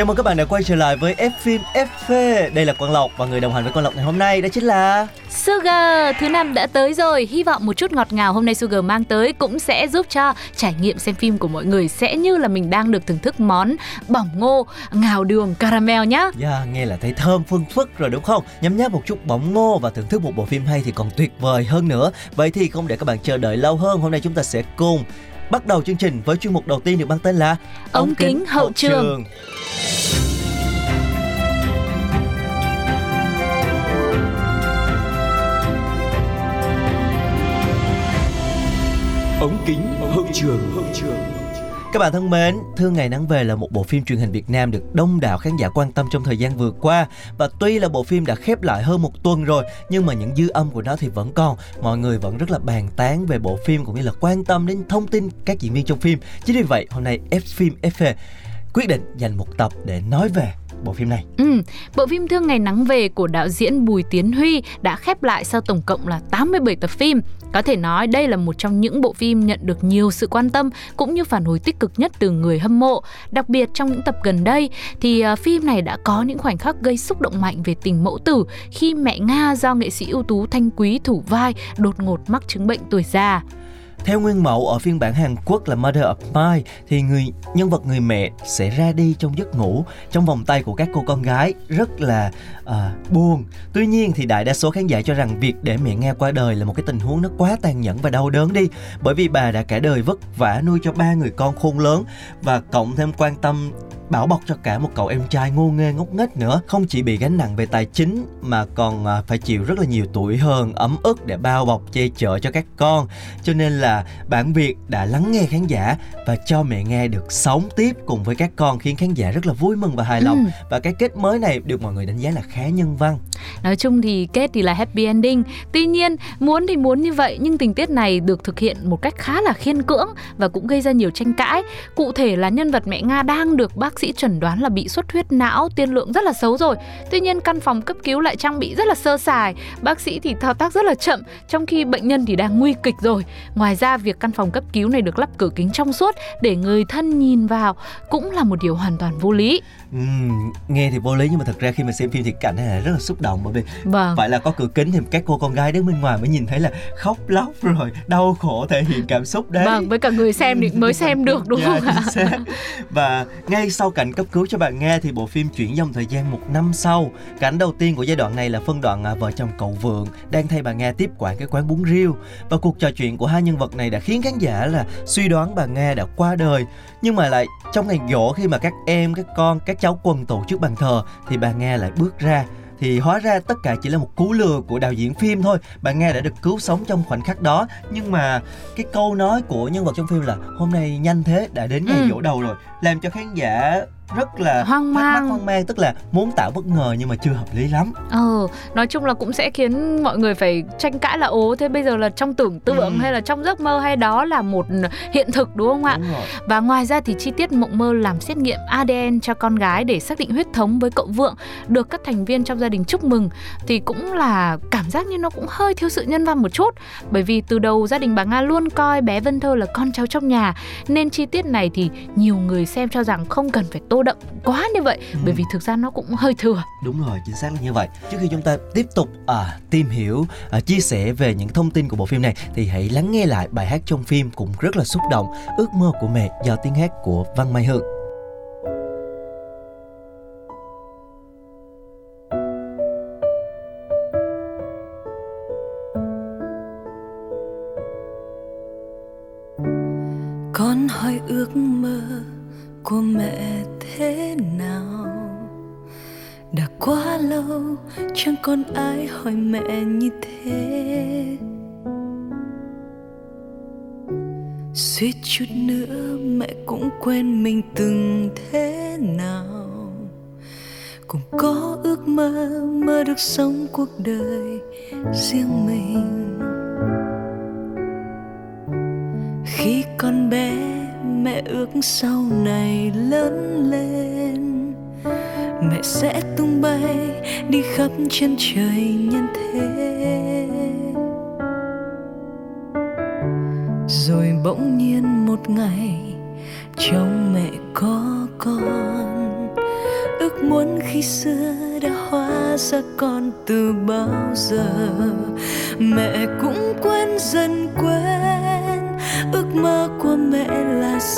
Chào mừng các bạn đã quay trở lại với F phim FV. Đây là Quang Lộc và người đồng hành với Quang Lộc ngày hôm nay đó chính là Sugar, thứ năm đã tới rồi. Hy vọng một chút ngọt ngào hôm nay Sugar mang tới cũng sẽ giúp cho trải nghiệm xem phim của mọi người sẽ như là mình đang được thưởng thức món bỏng ngô, ngào đường, caramel nhá. Yeah, dạ, nghe là thấy thơm phương phức rồi đúng không? Nhấm nháp một chút bóng ngô và thưởng thức một bộ phim hay thì còn tuyệt vời hơn nữa. Vậy thì không để các bạn chờ đợi lâu hơn, hôm nay chúng ta sẽ cùng bắt đầu chương trình với chuyên mục đầu tiên được mang tên là Ống kính hậu trường. ống kính hậu trường hậu trường các bạn thân mến, Thương Ngày Nắng Về là một bộ phim truyền hình Việt Nam được đông đảo khán giả quan tâm trong thời gian vừa qua. Và tuy là bộ phim đã khép lại hơn một tuần rồi Nhưng mà những dư âm của nó thì vẫn còn. Mọi người vẫn rất là bàn tán về bộ phim cũng như là quan tâm đến thông tin các diễn viên trong phim. Chính vì vậy hôm nay F Film FV quyết định dành một tập để nói về bộ phim này. Ừ, bộ phim Thương Ngày Nắng Về của đạo diễn Bùi Tiến Huy đã khép lại sau tổng cộng là 87 tập phim. Có thể nói đây là một trong những bộ phim nhận được nhiều sự quan tâm cũng như phản hồi tích cực nhất từ người hâm mộ. Đặc biệt trong những tập gần đây thì à, phim này đã có những khoảnh khắc gây xúc động mạnh về tình mẫu tử khi mẹ Nga do nghệ sĩ ưu tú Thanh Quý thủ vai đột ngột mắc chứng bệnh tuổi già. Theo nguyên mẫu ở phiên bản Hàn Quốc là Mother of Mine thì người nhân vật người mẹ sẽ ra đi trong giấc ngủ trong vòng tay của các cô con gái rất là uh, buồn. Tuy nhiên thì đại đa số khán giả cho rằng việc để mẹ nghe qua đời là một cái tình huống nó quá tàn nhẫn và đau đớn đi bởi vì bà đã cả đời vất vả nuôi cho ba người con khôn lớn và cộng thêm quan tâm bảo bọc cho cả một cậu em trai ngô nghê ngốc nghếch nữa không chỉ bị gánh nặng về tài chính mà còn à, phải chịu rất là nhiều tuổi hơn ấm ức để bao bọc che chở cho các con cho nên là bản việt đã lắng nghe khán giả và cho mẹ nghe được sống tiếp cùng với các con khiến khán giả rất là vui mừng và hài lòng Ừ. và cái kết mới này được mọi người đánh giá là khá nhân văn Nói chung thì kết thì là happy ending. Tuy nhiên, muốn thì muốn như vậy nhưng tình tiết này được thực hiện một cách khá là khiên cưỡng và cũng gây ra nhiều tranh cãi. Cụ thể là nhân vật mẹ Nga đang được bác sĩ chẩn đoán là bị xuất huyết não, tiên lượng rất là xấu rồi. Tuy nhiên căn phòng cấp cứu lại trang bị rất là sơ sài, bác sĩ thì thao tác rất là chậm trong khi bệnh nhân thì đang nguy kịch rồi. Ngoài ra việc căn phòng cấp cứu này được lắp cửa kính trong suốt để người thân nhìn vào cũng là một điều hoàn toàn vô lý. Nghe thì vô lý nhưng mà thật ra khi mà xem phim thì cảnh này là rất là xúc động bởi vì Vâng. phải là có cửa kính thì các cô con gái đứng bên ngoài mới nhìn thấy là khóc lóc rồi đau khổ thể hiện cảm xúc đấy Vâng, với cả người xem thì mới xem được đúng Dạ, không ạ? Và ngay sau cảnh cấp cứu cho bạn nghe thì bộ phim chuyển dòng thời gian một năm sau. Cảnh đầu tiên của giai đoạn này là phân đoạn à, vợ chồng cậu vượng đang thay bà Nga tiếp quản cái quán bún riêu. Và cuộc trò chuyện của hai nhân vật này đã khiến khán giả là suy đoán bà Nga đã qua đời. Nhưng mà lại trong ngày dỗ khi mà các em, các con, các cháu quần tụ trước bàn thờ thì bà Nga lại bước ra. Thì hóa ra tất cả chỉ là một cú lừa của đạo diễn phim thôi. Bà Nga đã được cứu sống trong khoảnh khắc đó. Nhưng mà cái câu nói của nhân vật trong phim là hôm nay nhanh thế đã đến ngày Ừ. dỗ đầu rồi làm cho khán giả rất là Hoang mang. hoang mang tức là muốn tạo bất ngờ nhưng mà chưa hợp lý lắm Ờ, nói chung là cũng sẽ khiến mọi người phải tranh cãi là ố thế bây giờ là trong tưởng tượng Ừ. hay là trong giấc mơ hay đó là một hiện thực đúng không ạ? đúng rồi Và ngoài ra thì chi tiết mộng mơ làm xét nghiệm ADN cho con gái để xác định huyết thống với cậu Vượng được các thành viên trong gia đình chúc mừng thì cũng là cảm giác như nó cũng hơi thiếu sự nhân văn một chút bởi vì từ đầu gia đình bà Nga luôn coi bé Vân Thơ là con cháu trong nhà nên chi tiết này thì nhiều người xem cho rằng không cần phải tô đậm quá như vậy Ừ. bởi vì thực ra nó cũng hơi thừa. đúng rồi chính xác là như vậy trước khi chúng ta tiếp tục à, tìm hiểu à, chia sẻ về những thông tin của bộ phim này thì hãy lắng nghe lại bài hát trong phim cũng rất là xúc động ước mơ của mẹ do tiếng hát của Văn Mai Hương con hỏi ước mơ của mẹ thế nào? Đã quá lâu, chẳng còn ai hỏi mẹ như thế. Suýt chút nữa mẹ cũng quên mình từng thế nào. Cũng có ước mơ mơ được sống cuộc đời riêng mình. Khi con bé mẹ ước sau này lớn lên. Mẹ sẽ tung bay đi khắp chân trời nhân thế. Rồi bỗng nhiên một ngày, trong mẹ có con. Ước muốn khi xưa đã hóa ra con từ bao giờ. Mẹ cũng quên dần quên ước mơ của mẹ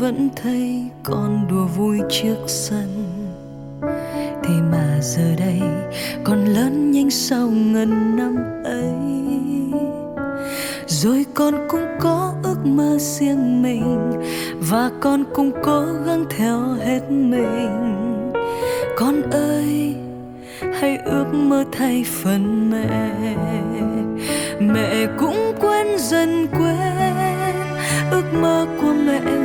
Vẫn thấy con đùa vui trước sân. Thế mà giờ đây, con lớn nhanh sau ngần năm ấy. Rồi con cũng có ước mơ riêng mình, và con cũng cố gắng theo hết mình. Con ơi, hãy ước mơ thay phần mẹ. Mẹ cũng quên dần quên ước mơ của mẹ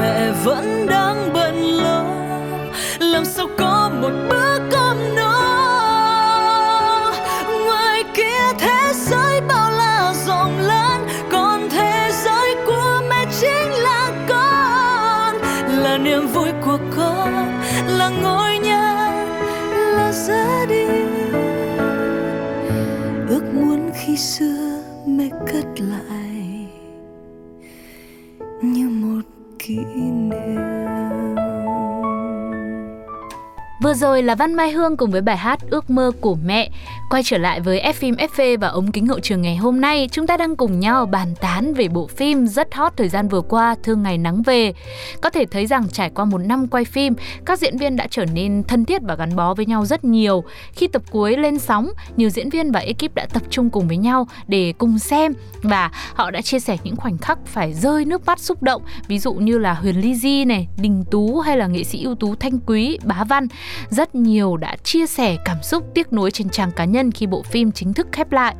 Mẹ vẫn đang bận lo. Làm sao có một bữa cơm no? Ngoài kia thế giới bao la rộng lớn, còn thế giới của mẹ chính là con. Là niềm vui của con, là ngôi nhà, là gia đình. Ước muốn khi xưa mẹ cất lại. Một Vừa rồi là Văn Mai Hương cùng với bài hát Ước mơ của mẹ. Quay trở lại với F phim FV và ống kính hậu trường ngày hôm nay, chúng ta đang cùng nhau bàn tán về bộ phim rất hot thời gian vừa qua Thương ngày nắng về. Có thể thấy rằng trải qua một năm quay phim, các diễn viên đã trở nên thân thiết và gắn bó với nhau rất nhiều. Khi tập cuối lên sóng, nhiều diễn viên và ekip đã tập trung cùng với nhau để cùng xem và họ đã chia sẻ những khoảnh khắc phải rơi nước mắt xúc động, ví dụ như là Huyền Ly Di này, Đình Tú hay là nghệ sĩ ưu tú Thanh Quý, Bá Văn rất nhiều đã chia sẻ cảm xúc tiếc nuối trên trang cá nhân khi bộ phim chính thức khép lại.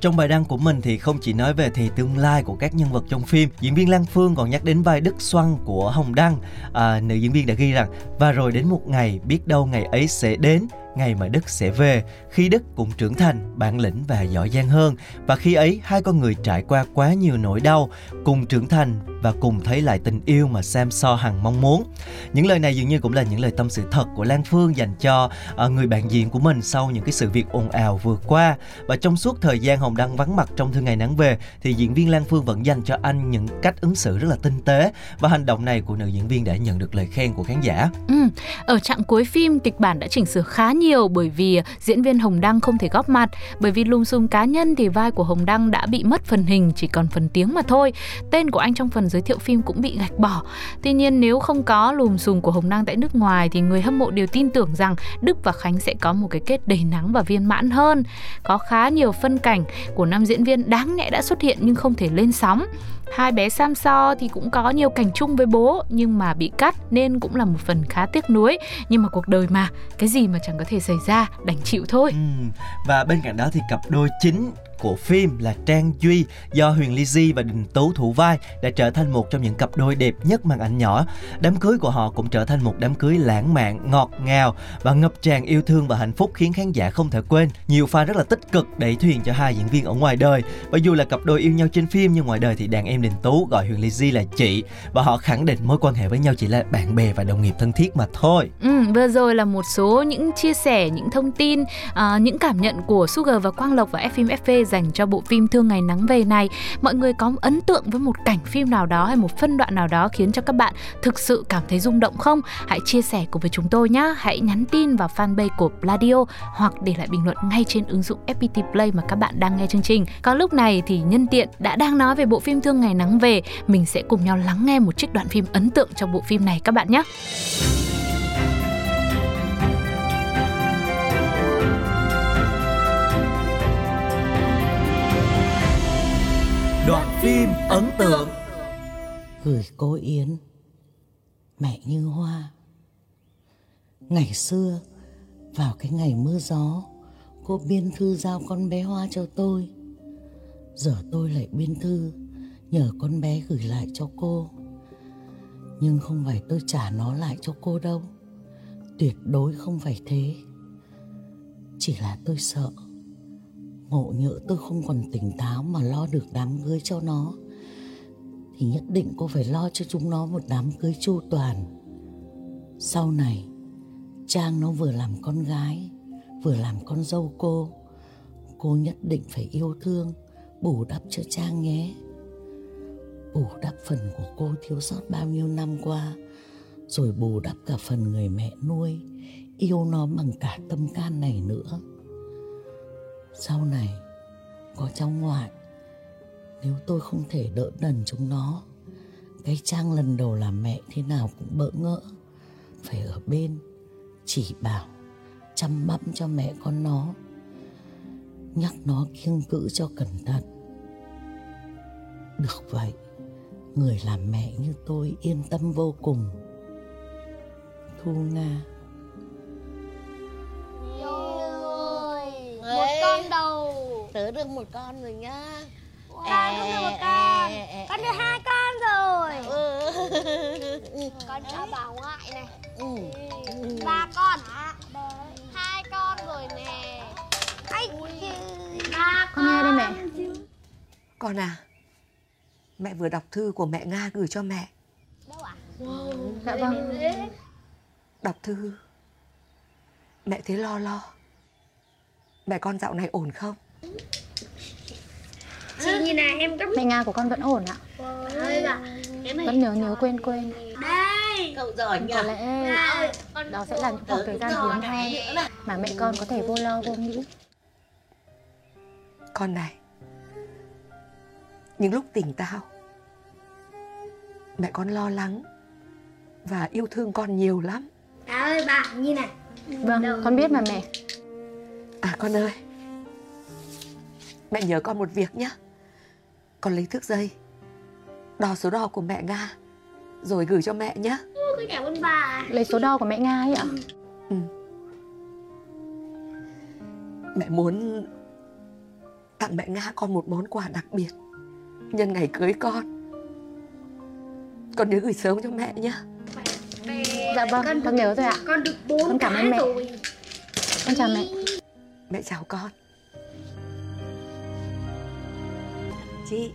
Trong bài đăng của mình thì không chỉ nói về thì tương lai của các nhân vật trong phim, diễn viên Lan Phương còn nhắc đến vai Đức Xoăn của Hồng Đăng. À, nữ diễn viên đã ghi rằng và rồi đến một ngày biết đâu ngày ấy sẽ đến ngày mà Đức sẽ về, khi Đức cũng trưởng thành, bản lĩnh và giỏi giang hơn. Và khi ấy, hai con người trải qua quá nhiều nỗi đau, cùng trưởng thành và cùng thấy lại tình yêu mà Sam So hằng mong muốn. Những lời này dường như cũng là những lời tâm sự thật của Lan Phương dành cho uh, người bạn diễn của mình sau những cái sự việc ồn ào vừa qua. Và trong suốt thời gian Hồng Đăng vắng mặt trong Thương Ngày Nắng Về, thì diễn viên Lan Phương vẫn dành cho anh những cách ứng xử rất là tinh tế. Và hành động này của nữ diễn viên đã nhận được lời khen của khán giả. Ừ, ở trạng cuối phim, kịch bản đã chỉnh sửa khá nhiều nhiều bởi vì diễn viên Hồng Đăng không thể góp mặt. Bởi vì lùm xùm cá nhân thì vai của Hồng Đăng đã bị mất phần hình, chỉ còn phần tiếng mà thôi. Tên của anh trong phần giới thiệu phim cũng bị gạch bỏ. Tuy nhiên, nếu không có lùm xùm của Hồng Đăng tại nước ngoài thì người hâm mộ đều tin tưởng rằng Đức và Khánh sẽ có một cái kết đầy nắng và viên mãn hơn. Có khá nhiều phân cảnh của nam diễn viên đáng nhẽ đã xuất hiện nhưng không thể lên sóng. Hai bé Sam So thì cũng có nhiều cảnh chung với bố nhưng mà bị cắt nên cũng là một phần khá tiếc nuối. Nhưng mà cuộc đời mà, cái gì mà chẳng có thể xảy ra, đành chịu thôi. Ừ. Và bên cạnh đó thì cặp đôi chính của phim là Trang Duy do Huyền Ly Di và Đình Tú thủ vai đã trở thành một trong những cặp đôi đẹp nhất màn ảnh nhỏ. Đám cưới của họ cũng trở thành một đám cưới lãng mạn, ngọt ngào và ngập tràn yêu thương và hạnh phúc khiến khán giả không thể quên. Nhiều fan rất là tích cực đẩy thuyền cho hai diễn viên ở ngoài đời. Và dù là cặp đôi yêu nhau trên phim nhưng ngoài đời thì đàn em Đình Tú gọi Huyền Ly Di là chị và họ khẳng định mối quan hệ với nhau chỉ là bạn bè và đồng nghiệp thân thiết mà thôi. Ừ, vừa rồi là một số những chia sẻ, những thông tin, uh, những cảm nhận của Sugar và Quang Lộc và Fim FV dành cho bộ phim Thương Ngày Nắng Về này. Mọi người có ấn tượng với một cảnh phim nào đó hay một phân đoạn nào đó khiến cho các bạn thực sự cảm thấy rung động không? Hãy chia sẻ cùng với chúng tôi nhé. Hãy nhắn tin vào fanpage của Pladio hoặc để lại bình luận ngay trên ứng dụng FPT Play mà các bạn đang nghe chương trình. Có lúc này thì nhân tiện đã đang nói về bộ phim Thương Ngày Nắng Về, mình sẽ cùng nhau lắng nghe một trích đoạn phim ấn tượng trong bộ phim này các bạn nhé. Đoạn phim ấn tượng. Gửi cô Yến, Mẹ như hoa. Ngày xưa, Vào cái ngày mưa gió, Cô biên thư giao con bé hoa cho tôi. Giờ tôi lại biên thư, Nhờ con bé gửi lại cho cô. Nhưng không phải tôi trả nó lại cho cô đâu. Tuyệt đối không phải thế. Chỉ là tôi sợ ngộ nhỡ tôi không còn tỉnh táo mà lo được đám cưới cho nó, thì nhất định cô phải lo cho chúng nó một đám cưới chu toàn. Sau này, trang nó vừa làm con gái, vừa làm con dâu cô cô nhất định phải yêu thương, bù đắp cho trang nhé. Bù đắp phần của cô thiếu sót bao nhiêu năm qua, rồi bù đắp cả phần người mẹ nuôi, yêu nó bằng cả tâm can này nữa sau này, có cháu ngoại, nếu tôi không thể đỡ đần chúng nó, cái trang lần đầu làm mẹ thế nào cũng bỡ ngỡ. Phải ở bên, chỉ bảo, chăm bẵm cho mẹ con nó, nhắc nó kiêng cữ cho cẩn thận. Được vậy, người làm mẹ như tôi yên tâm vô cùng. Thu nga tớ được một con rồi nhá con cũng được một con. con được hai con rồi. Ừ. con cho bà ngoại này. Ừ. ba con. Hai con rồi nè. Ây, ba con. nghe đây mẹ. Con à mẹ vừa đọc thư của mẹ nga gửi cho mẹ. Đâu ạ wow. dạ vâng. đọc thư. Mẹ thấy lo lo. Mẹ con dạo này ổn không Chị nhìn này em có Mẹ Nga của con vẫn ổn ạ. Vẫn nhớ nhớ quên quên. Đây. Cậu giỏi nhỉ Có lẽ đó sẽ là những khoảng thời gian hiếm hoi Mà mẹ con có thể vô lo vô nghĩ. Con này Những lúc tỉnh táo Mẹ con lo lắng Và yêu thương con nhiều lắm. Bà ơi bà nhìn này. Vâng con biết mà mẹ. À con ơi Mẹ nhớ con một việc nhé. Con lấy thước dây Đo số đo của mẹ Nga Rồi gửi cho mẹ nhé. Con cảm ơn bà. Lấy số đo của mẹ Nga ấy ạ. Ừ. Mẹ muốn Tặng mẹ Nga con một món quà đặc biệt Nhân ngày cưới con. Con nhớ gửi sớm cho mẹ nhé. Dạ vâng, con, con nhớ rồi ạ. Con được bốn Con cảm ơn mẹ. rồi. Con chào mẹ. Mẹ chào con Chị.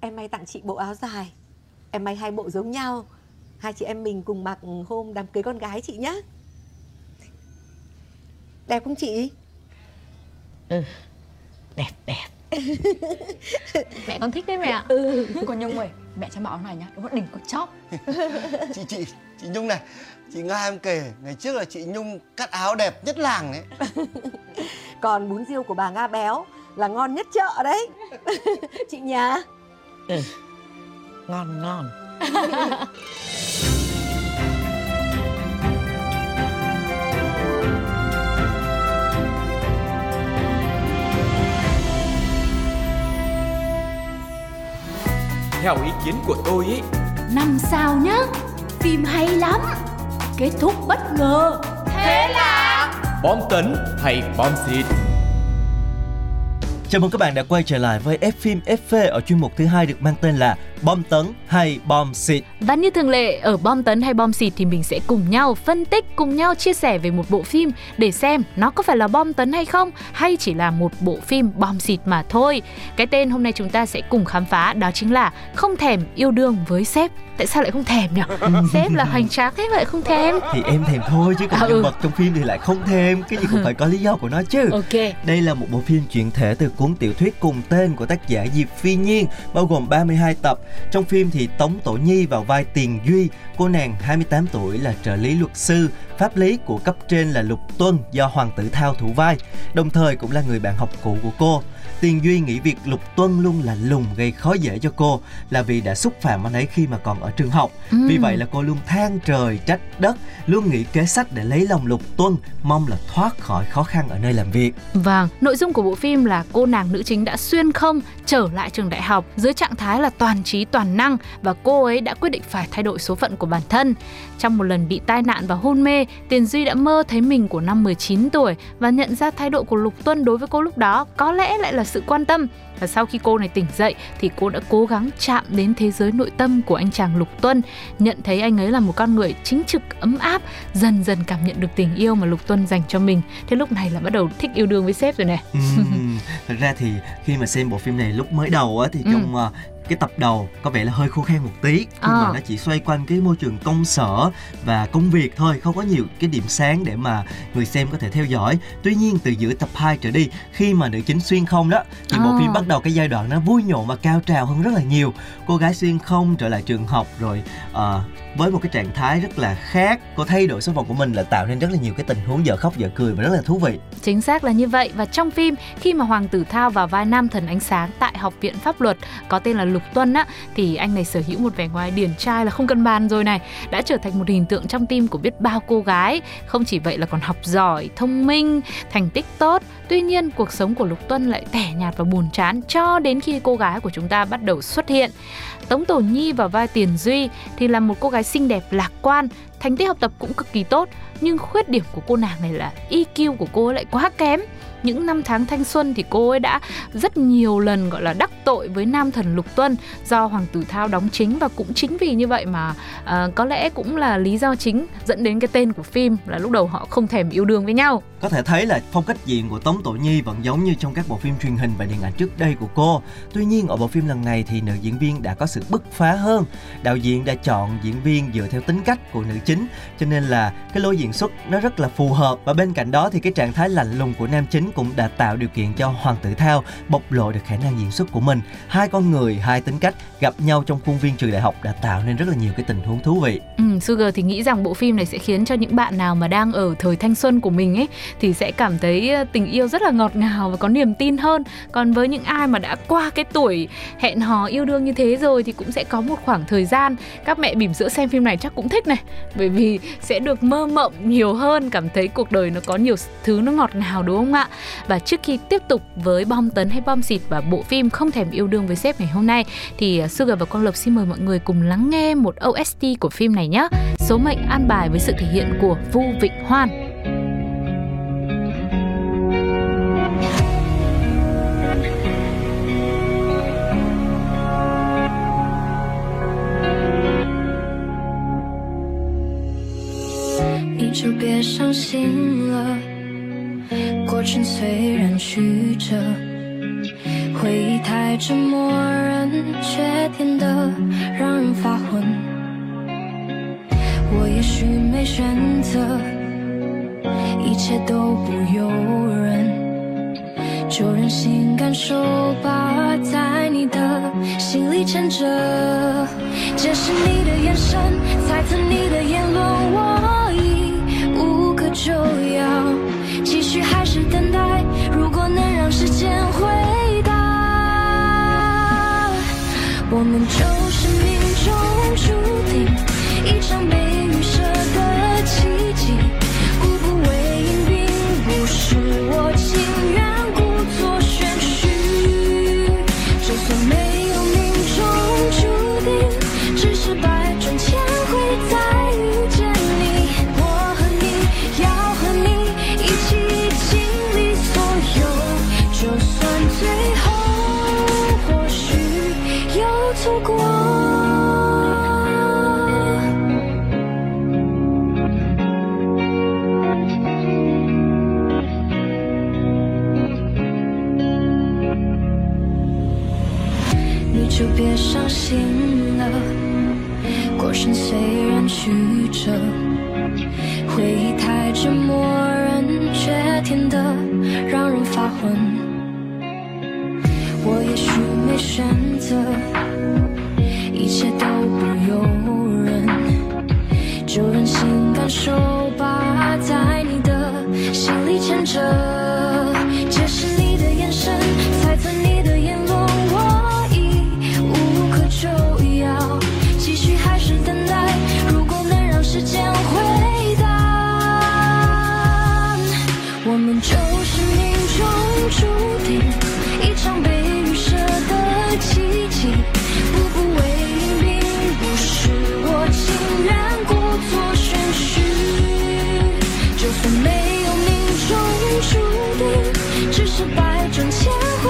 Em may tặng chị bộ áo dài. Em may hai bộ giống nhau. Hai chị em mình cùng mặc hôm đám cưới con gái chị nhé Đẹp không chị? Ừ Đẹp đẹp. Mẹ con thích đấy mẹ ạ. Ừ. Cô Nhung ơi Mẹ cho bảo này nhá Đúng là đỉnh của chóp. Chị chị Chị Nhung này Chị Nga em kể Ngày trước là chị Nhung cắt áo đẹp nhất làng đấy Còn bún riêu của bà Nga béo là ngon nhất chợ đấy. Chị nhà ừ. Ngon ngon. Theo ý kiến của tôi ấy năm sao nhá phim hay lắm. Kết thúc bất ngờ. Thế là bom tấn hay bom xịt Chào mừng các bạn đã quay trở lại với F phim FV ở chuyên mục thứ hai được mang tên là Bom tấn hay bom xịt. Và như thường lệ, ở bom tấn hay bom xịt thì mình sẽ cùng nhau phân tích, cùng nhau chia sẻ về một bộ phim để xem nó có phải là bom tấn hay không hay chỉ là một bộ phim bom xịt mà thôi. Cái tên hôm nay chúng ta sẽ cùng khám phá đó chính là Không thèm yêu đương với sếp. Tại sao lại không thèm nhỉ? sếp là hoành tráng thế lại không thèm. Thì em thèm thôi chứ còn À, nhân ừ. vật trong phim thì lại không thèm, cái gì cũng phải có lý do của nó chứ. Ok. Đây là một bộ phim chuyển thể từ cuốn tiểu thuyết cùng tên của tác giả Diệp Phi Nhiên, bao gồm 32 tập. Trong phim thì Tống Tổ Nhi vào vai Tiền Duy, cô nàng 28 tuổi là trợ lý luật sư, pháp lý của cấp trên là Lục Tuân do Hoàng tử Thao thủ vai, đồng thời cũng là người bạn học cũ của cô. Tiền Duy nghĩ việc Lục Tuân luôn là lùng gây khó dễ cho cô là vì đã xúc phạm anh ấy khi mà còn ở trường học. Ừm. Vì vậy là cô luôn than trời trách đất, luôn nghĩ kế sách để lấy lòng Lục Tuân, mong là thoát khỏi khó khăn ở nơi làm việc. Vâng, nội dung của bộ phim là cô nàng nữ chính đã xuyên không trở lại trường đại học dưới trạng thái là toàn trí toàn năng và cô ấy đã quyết định phải thay đổi số phận của bản thân. Trong một lần bị tai nạn và hôn mê, Tiền Duy đã mơ thấy mình của năm 19 tuổi và nhận ra thái độ của Lục Tuân đối với cô lúc đó có lẽ lại là sự quan tâm. Và sau khi cô này tỉnh dậy thì cô đã cố gắng chạm đến thế giới nội tâm của anh chàng Lục Tuân, nhận thấy anh ấy là một con người chính trực ấm áp, dần dần cảm nhận được tình yêu mà Lục Tuân dành cho mình. Thế lúc này là bắt đầu thích yêu đương với sếp rồi này. Ừm, Thật ra thì khi mà xem bộ phim này lúc mới đầu á thì Ừ. trong ờ, cái tập đầu có vẻ là hơi khô khan một tí khi Ờ. mà nó chỉ xoay quanh cái môi trường công sở và công việc thôi không có nhiều cái điểm sáng để mà người xem có thể theo dõi tuy nhiên từ giữa tập 2 trở đi khi mà nữ chính xuyên không đó thì bộ Ờ. phim bắt đầu cái giai đoạn nó vui nhộn và cao trào hơn rất là nhiều cô gái xuyên không trở lại trường học rồi ờ, với một cái trạng thái rất là khác. Cô thay đổi số phận của mình là tạo nên rất là nhiều cái tình huống giờ khóc giờ cười và rất là thú vị. Chính xác là như vậy. Và trong phim, khi mà Hoàng tử Thao vào vai nam thần ánh sáng tại Học viện Pháp luật, có tên là Lục Tuân á, thì anh này sở hữu một vẻ ngoài điển trai là không cần bàn rồi này. Đã trở thành một hình tượng trong tim của biết bao cô gái. Không chỉ vậy là còn học giỏi, thông minh, thành tích tốt tuy nhiên, cuộc sống của Lục Tuân lại tẻ nhạt và buồn chán cho đến khi cô gái của chúng ta bắt đầu xuất hiện. Tống Tổ Nhi vào vai Tiền Duy thì là một cô gái xinh đẹp, lạc quan, thành tích học tập cũng cực kỳ tốt, nhưng khuyết điểm của cô nàng này là EQ của cô lại quá kém những năm tháng thanh xuân thì cô ấy đã rất nhiều lần gọi là đắc tội với nam thần Lục Tuân do Hoàng tử Thao đóng chính và cũng chính vì như vậy mà uh, có lẽ cũng là lý do chính dẫn đến cái tên của phim là lúc đầu họ không thèm yêu đương với nhau. Có thể thấy là phong cách diễn của Tống Tổ Nhi vẫn giống như trong các bộ phim truyền hình và điện ảnh trước đây của cô. Tuy nhiên ở bộ phim lần này thì nữ diễn viên đã có sự bứt phá hơn. Đạo diễn đã chọn diễn viên dựa theo tính cách của nữ chính cho nên là cái lối diễn xuất nó rất là phù hợp và bên cạnh đó thì cái trạng thái lạnh lùng của nam chính cũng đã tạo điều kiện cho Hoàng tử Thao bộc lộ được khả năng diễn xuất của mình. Hai con người, hai tính cách gặp nhau trong khuôn viên trường đại học đã tạo nên rất là nhiều cái tình huống thú vị. Ừ, Sugar thì nghĩ rằng bộ phim này sẽ khiến cho những bạn nào mà đang ở thời thanh xuân của mình ấy thì sẽ cảm thấy ờ, tình yêu rất là ngọt ngào và có niềm tin hơn. Còn với những ai mà đã qua cái tuổi hẹn hò yêu đương như thế rồi thì cũng sẽ có một khoảng thời gian các mẹ bỉm sữa xem phim này chắc cũng thích này bởi vì sẽ được mơ mộng nhiều hơn cảm thấy cuộc đời nó có nhiều thứ nó ngọt ngào đúng không ạ và trước khi tiếp tục với bom tấn hay bom xịt và bộ phim không thèm yêu đương với sếp ngày hôm nay, thì à, Sugar và Quang Lộc xin mời mọi người cùng lắng nghe một OST của phim này nhé. Số mệnh an bài với sự thể hiện của Vu Vịnh Hoan. 心虽然曲折，回忆太折磨人，却变得让人发昏。我也许没选择，一切都不由人，就任性感受吧，在你的心里牵着。这是你的眼神，猜测你的我们就是命中注定一场被预设的奇迹。回忆太折磨人，却甜得让人发昏。我也许没选择，一切都不由人，就任性感受吧，在你的心里牵着，我们就是命中注定一场被预设的奇迹。步步为营，并不是我情愿故作玄虚。就算没有命中注定，只是百转千回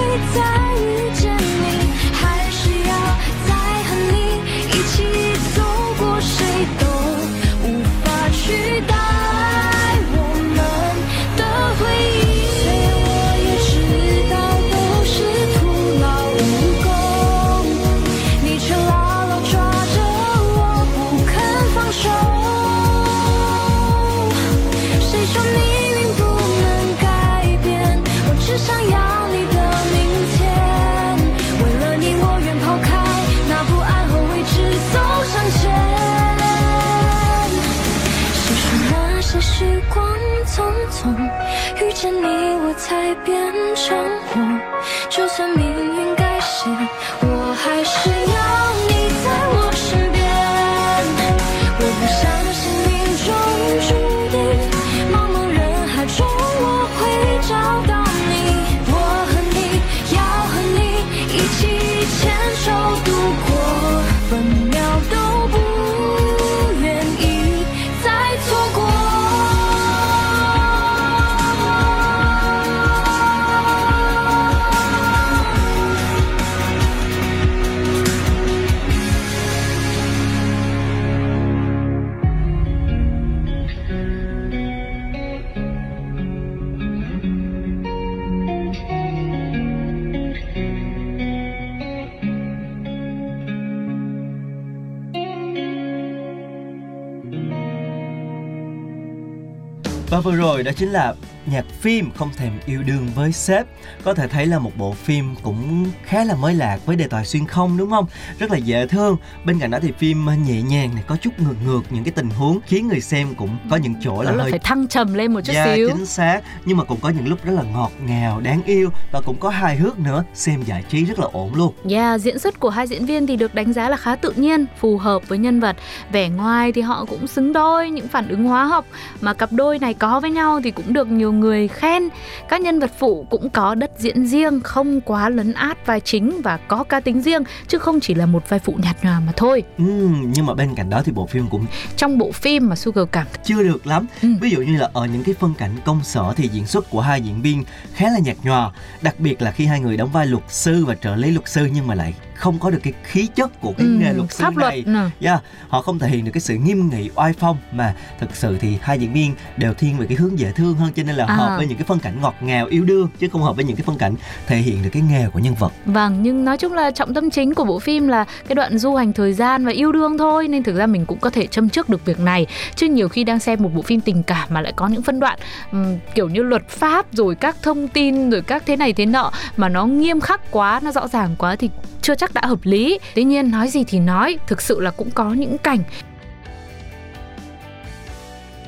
Và vừa rồi đó chính là nhạc phim Không thèm yêu đương với sếp. Có thể thấy là một bộ phim cũng khá là mới lạ với đề tài xuyên không đúng không? Rất là dễ thương. Bên cạnh đó thì phim nhẹ nhàng này có chút ngược ngược những cái tình huống Khiến người xem cũng có những chỗ là là hơi phải thăng trầm lên một chút Dạ, xíu. chính xác. Nhưng mà cũng có những lúc rất là ngọt ngào, đáng yêu Và cũng có hài hước nữa. Xem giải trí rất là ổn luôn. Yeah, diễn xuất của hai diễn viên thì được đánh giá là khá tự nhiên, phù hợp với nhân vật. Vẻ ngoài thì họ cũng xứng đôi những phản ứng hóa học. Mà cặp đôi này có với nhau thì cũng được nhiều người khen. Các nhân vật phụ cũng có đất diễn riêng, không quá lấn át vai chính và có cá tính riêng chứ không chỉ là một vai phụ nhạt nhòa mà thôi. Ừm, Nhưng mà bên cạnh đó thì bộ phim cũng Trong bộ phim mà Sugar cảm chưa được lắm ví dụ như là ở những cái phân cảnh công sở thì diễn xuất của hai diễn viên khá là nhạt nhòa đặc biệt là khi hai người đóng vai luật sư và trợ lý luật sư nhưng mà lại không có được cái khí chất của cái Ừ, nghề luật sư pháp luật, này yeah, họ không thể hiện được cái sự nghiêm nghị oai phong mà thực sự thì hai diễn viên đều thiên về cái hướng dễ thương hơn cho nên là À. hợp với những cái phân cảnh ngọt ngào yêu đương chứ không hợp với những cái phân cảnh thể hiện được cái nghề của nhân vật Vâng, nhưng nói chung là trọng tâm chính của bộ phim là cái đoạn du hành thời gian và yêu đương thôi nên thực ra mình cũng có thể châm trước được việc này. Chứ nhiều khi đang xem một bộ phim tình cảm mà lại có những phân đoạn ừm, kiểu như luật pháp rồi các thông tin rồi các thế này thế nọ mà nó nghiêm khắc quá, nó rõ ràng quá thì chưa chắc đã hợp lý. Tuy nhiên nói gì thì nói, thực sự là cũng có những cảnh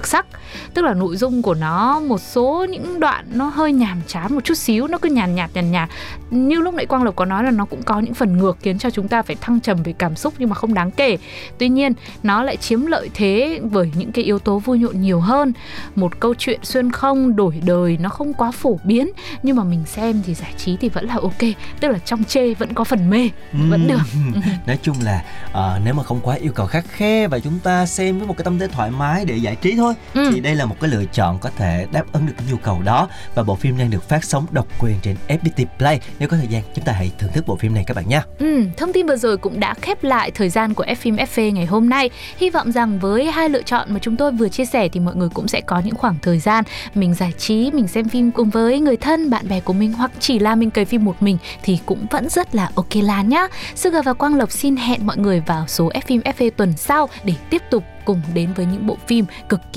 sắc. Tức là nội dung của nó một số những đoạn nó hơi nhàm chán một chút xíu nó cứ nhàn nhạt nhàn nhạt. Như lúc nãy quang lộc có nói là nó cũng có những phần ngược khiến cho chúng ta phải thăng trầm về cảm xúc nhưng mà không đáng kể. Tuy nhiên nó lại chiếm lợi thế bởi những cái yếu tố vui nhộn nhiều hơn. Một câu chuyện xuyên không đổi đời nó không quá phổ biến nhưng mà mình xem thì giải trí thì vẫn là ok. Tức là trong chê vẫn có phần mê vẫn được. Nói chung là ờ, nếu mà không quá yêu cầu khắt khe và chúng ta xem với một cái tâm thế thoải mái để giải trí thôi thôi Ừ. thì đây là một cái lựa chọn có thể đáp ứng được cái nhu cầu đó và bộ phim đang được phát sóng độc quyền trên FPT Play nếu có thời gian chúng ta hãy thưởng thức bộ phim này các bạn nhé Ừ, thông tin vừa rồi cũng đã khép lại thời gian của F phim FV ngày hôm nay. Hy vọng rằng với hai lựa chọn mà chúng tôi vừa chia sẻ thì mọi người cũng sẽ có những khoảng thời gian mình giải trí, mình xem phim cùng với người thân, bạn bè của mình hoặc chỉ là mình cày phim một mình thì cũng vẫn rất là ok là nhá. Sugar và Quang Lộc xin hẹn mọi người vào số F phim FV tuần sau để tiếp tục cùng đến với những bộ phim cực kỳ